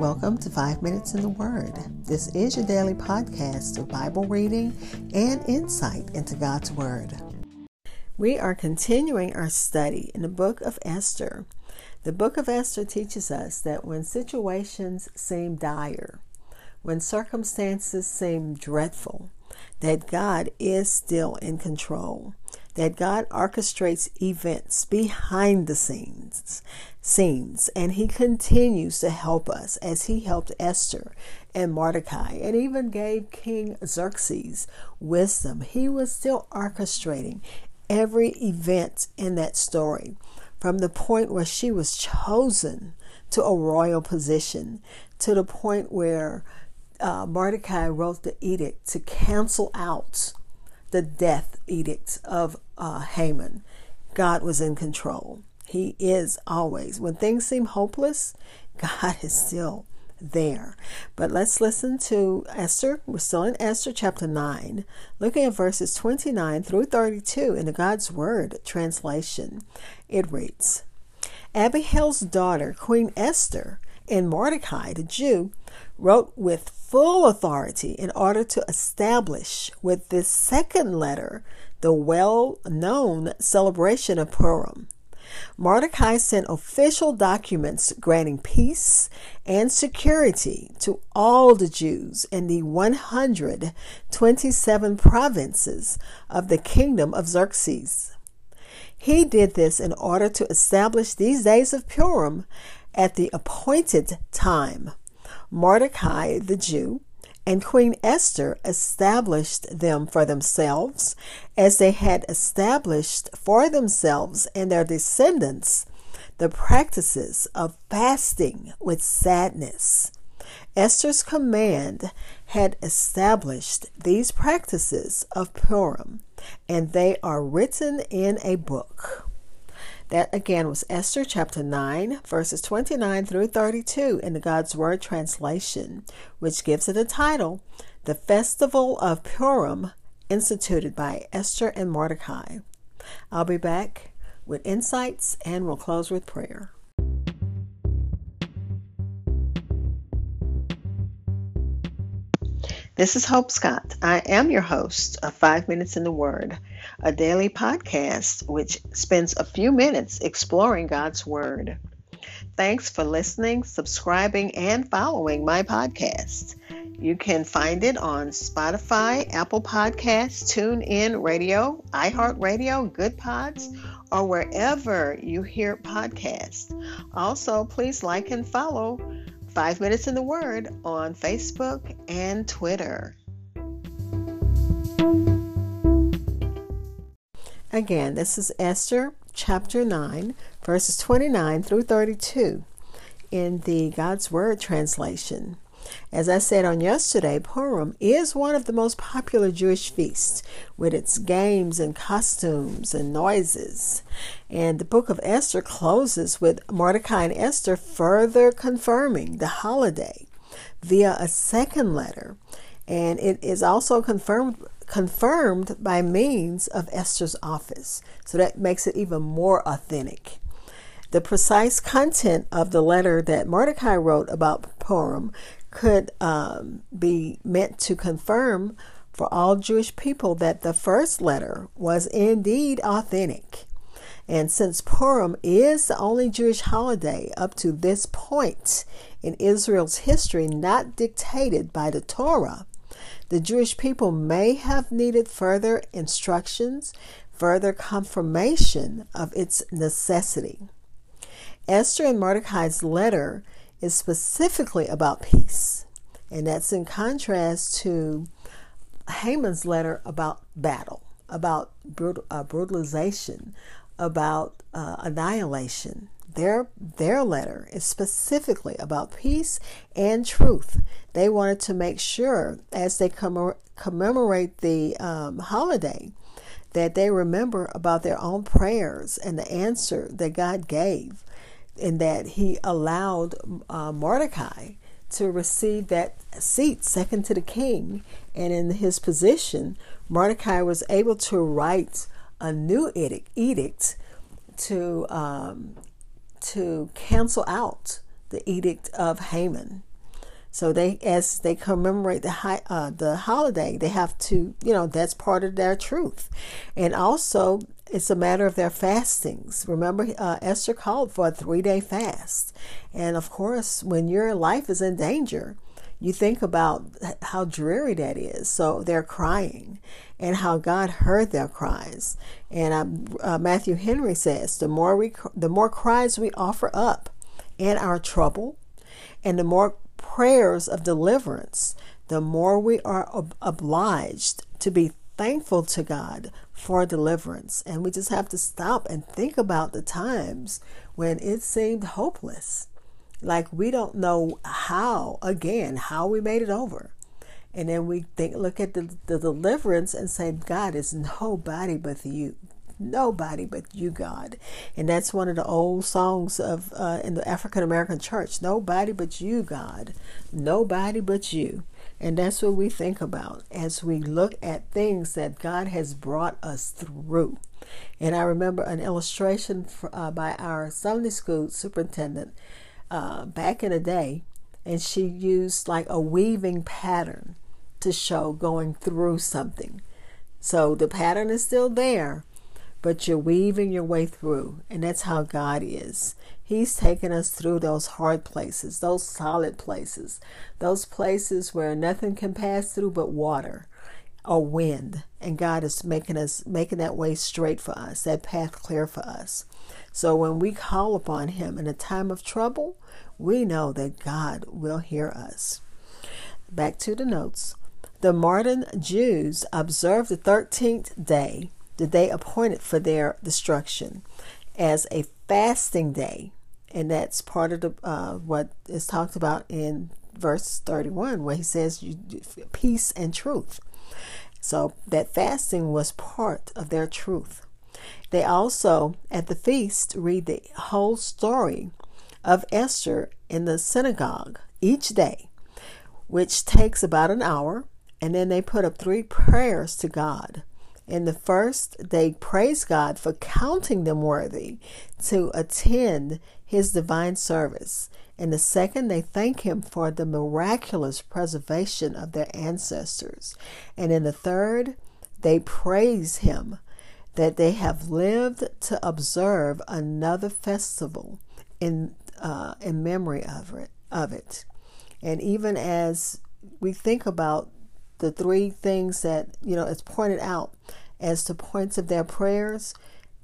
Welcome to Five Minutes in the Word. This is your daily podcast of Bible reading and insight into God's Word. We are continuing our study in the book of Esther. The book of Esther teaches us that when situations seem dire, when circumstances seem dreadful, that God is still in control that God orchestrates events behind the scenes, scenes, and He continues to help us as He helped Esther and Mordecai, and even gave King Xerxes wisdom. He was still orchestrating every event in that story, from the point where she was chosen to a royal position to the point where uh, Mordecai wrote the edict to cancel out the death edict of uh, Haman. God was in control. He is always. When things seem hopeless, God is still there. But let's listen to Esther. We're still in Esther chapter 9, looking at verses 29 through 32 in the God's Word translation. It reads Abihail's daughter, Queen Esther, and Mordecai, the Jew, wrote with full authority in order to establish with this second letter the well known celebration of Purim. Mordecai sent official documents granting peace and security to all the Jews in the 127 provinces of the kingdom of Xerxes. He did this in order to establish these days of Purim at the appointed time. Mordecai the Jew and Queen Esther established them for themselves as they had established for themselves and their descendants the practices of fasting with sadness. Esther's command had established these practices of Purim, and they are written in a book. That again was Esther chapter 9, verses 29 through 32 in the God's Word translation, which gives it a title The Festival of Purim, instituted by Esther and Mordecai. I'll be back with insights and we'll close with prayer. This is Hope Scott. I am your host of Five Minutes in the Word, a daily podcast which spends a few minutes exploring God's Word. Thanks for listening, subscribing, and following my podcast. You can find it on Spotify, Apple Podcasts, TuneIn Radio, iHeartRadio, Good Pods, or wherever you hear podcasts. Also, please like and follow Five Minutes in the Word on Facebook and Twitter. Again, this is Esther chapter 9, verses 29 through 32 in the God's Word translation. As I said on yesterday, Purim is one of the most popular Jewish feasts with its games and costumes and noises. And the book of Esther closes with Mordecai and Esther further confirming the holiday via a second letter. And it is also confirmed confirmed by means of Esther's office. So that makes it even more authentic. The precise content of the letter that Mordecai wrote about Purim could um, be meant to confirm for all Jewish people that the first letter was indeed authentic. And since Purim is the only Jewish holiday up to this point in Israel's history not dictated by the Torah, the Jewish people may have needed further instructions, further confirmation of its necessity. Esther and Mordecai's letter is specifically about peace. And that's in contrast to Haman's letter about battle, about brutal, uh, brutalization, about uh, annihilation. Their, their letter is specifically about peace and truth. They wanted to make sure, as they commemorate the um, holiday, that they remember about their own prayers and the answer that God gave in that he allowed uh, Mordecai to receive that seat second to the king. And in his position, Mordecai was able to write a new edict, edict to um, to cancel out the edict of Haman. So they, as they commemorate the uh, the holiday, they have to, you know, that's part of their truth, and also it's a matter of their fastings. Remember, uh, Esther called for a three day fast, and of course, when your life is in danger, you think about how dreary that is. So they're crying, and how God heard their cries. And uh, uh, Matthew Henry says, the more we, the more cries we offer up in our trouble, and the more prayers of deliverance, the more we are ob- obliged to be thankful to God for deliverance. And we just have to stop and think about the times when it seemed hopeless. Like we don't know how, again, how we made it over. And then we think, look at the, the deliverance and say, God is nobody but you nobody but you, God. And that's one of the old songs of uh, in the African American church. Nobody but you, God. Nobody but you. And that's what we think about as we look at things that God has brought us through. And I remember an illustration for, uh, by our Sunday school superintendent uh, back in the day, and she used like a weaving pattern to show going through something. So the pattern is still there, but you're weaving your way through. And that's how God is. He's taken us through those hard places, those solid places, those places where nothing can pass through but water or wind. And God is making us making that way straight for us, that path clear for us. So when we call upon him in a time of trouble, we know that God will hear us. Back to the notes. The modern Jews observed the 13th day the day appointed for their destruction as a fasting day. And that's part of the, uh, what is talked about in verse 31, where he says, peace and truth. So that fasting was part of their truth. They also, at the feast, read the whole story of Esther in the synagogue each day, which takes about an hour, and then they put up three prayers to God. In the first, they praise God for counting them worthy to attend his divine service. In the second, they thank him for the miraculous preservation of their ancestors. And in the third, they praise him that they have lived to observe another festival in uh, in memory of it of it. And even as we think about the three things that you know it's pointed out as to points of their prayers,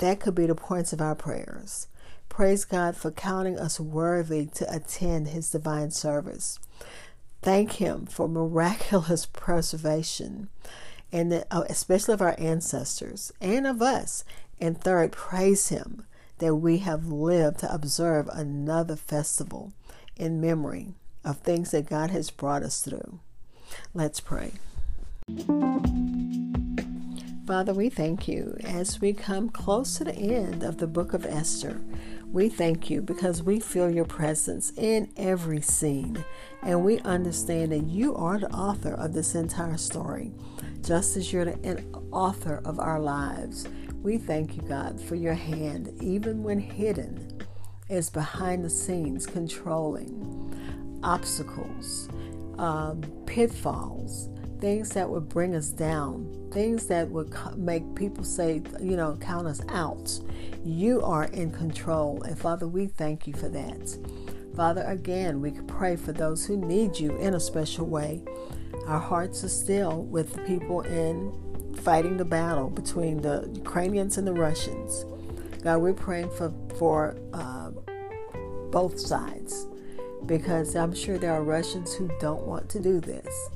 that could be the points of our prayers. Praise God for counting us worthy to attend His divine service. Thank Him for miraculous preservation, and uh, especially of our ancestors and of us. And third, praise Him that we have lived to observe another festival in memory of things that God has brought us through. Let's pray. Father, we thank you as we come close to the end of the book of Esther. We thank you because we feel your presence in every scene, and we understand that you are the author of this entire story, just as you're the author of our lives. We thank you, God, for your hand, even when hidden, is behind the scenes, controlling obstacles, um, pitfalls, things that would bring us down things that would make people say, you know, count us out. You are in control. And Father, we thank you for that. Father, again, we pray for those who need you in a special way. Our hearts are still with the people in fighting the battle between the Ukrainians and the Russians. God, we're praying for for uh, both sides because I'm sure there are Russians who don't want to do this.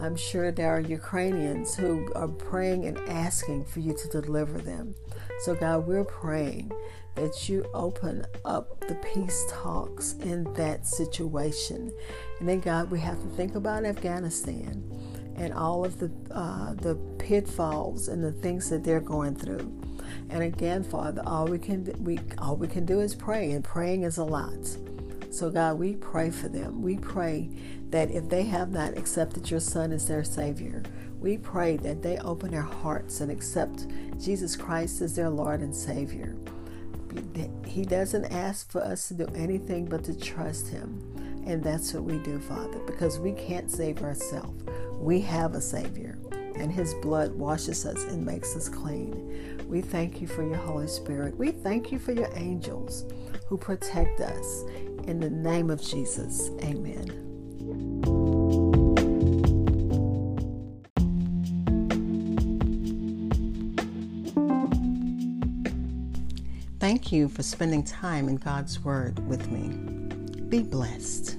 I'm sure there are Ukrainians who are praying and asking for you to deliver them. So, God, we're praying that you open up the peace talks in that situation. And then, God, we have to think about Afghanistan and all of the uh, the pitfalls and the things that they're going through. And again, Father, all we can we all we can do is pray, and praying is a lot. So, God, we pray for them. We pray that if they have not accepted your Son as their Savior, we pray that they open their hearts and accept Jesus Christ as their Lord and Savior. He doesn't ask for us to do anything but to trust Him. And that's what we do, Father, because we can't save ourselves. We have a Savior, and His blood washes us and makes us clean. We thank you for your Holy Spirit. We thank you for your angels who protect us. In the name of Jesus, amen. Thank you for spending time in God's Word with me. Be blessed.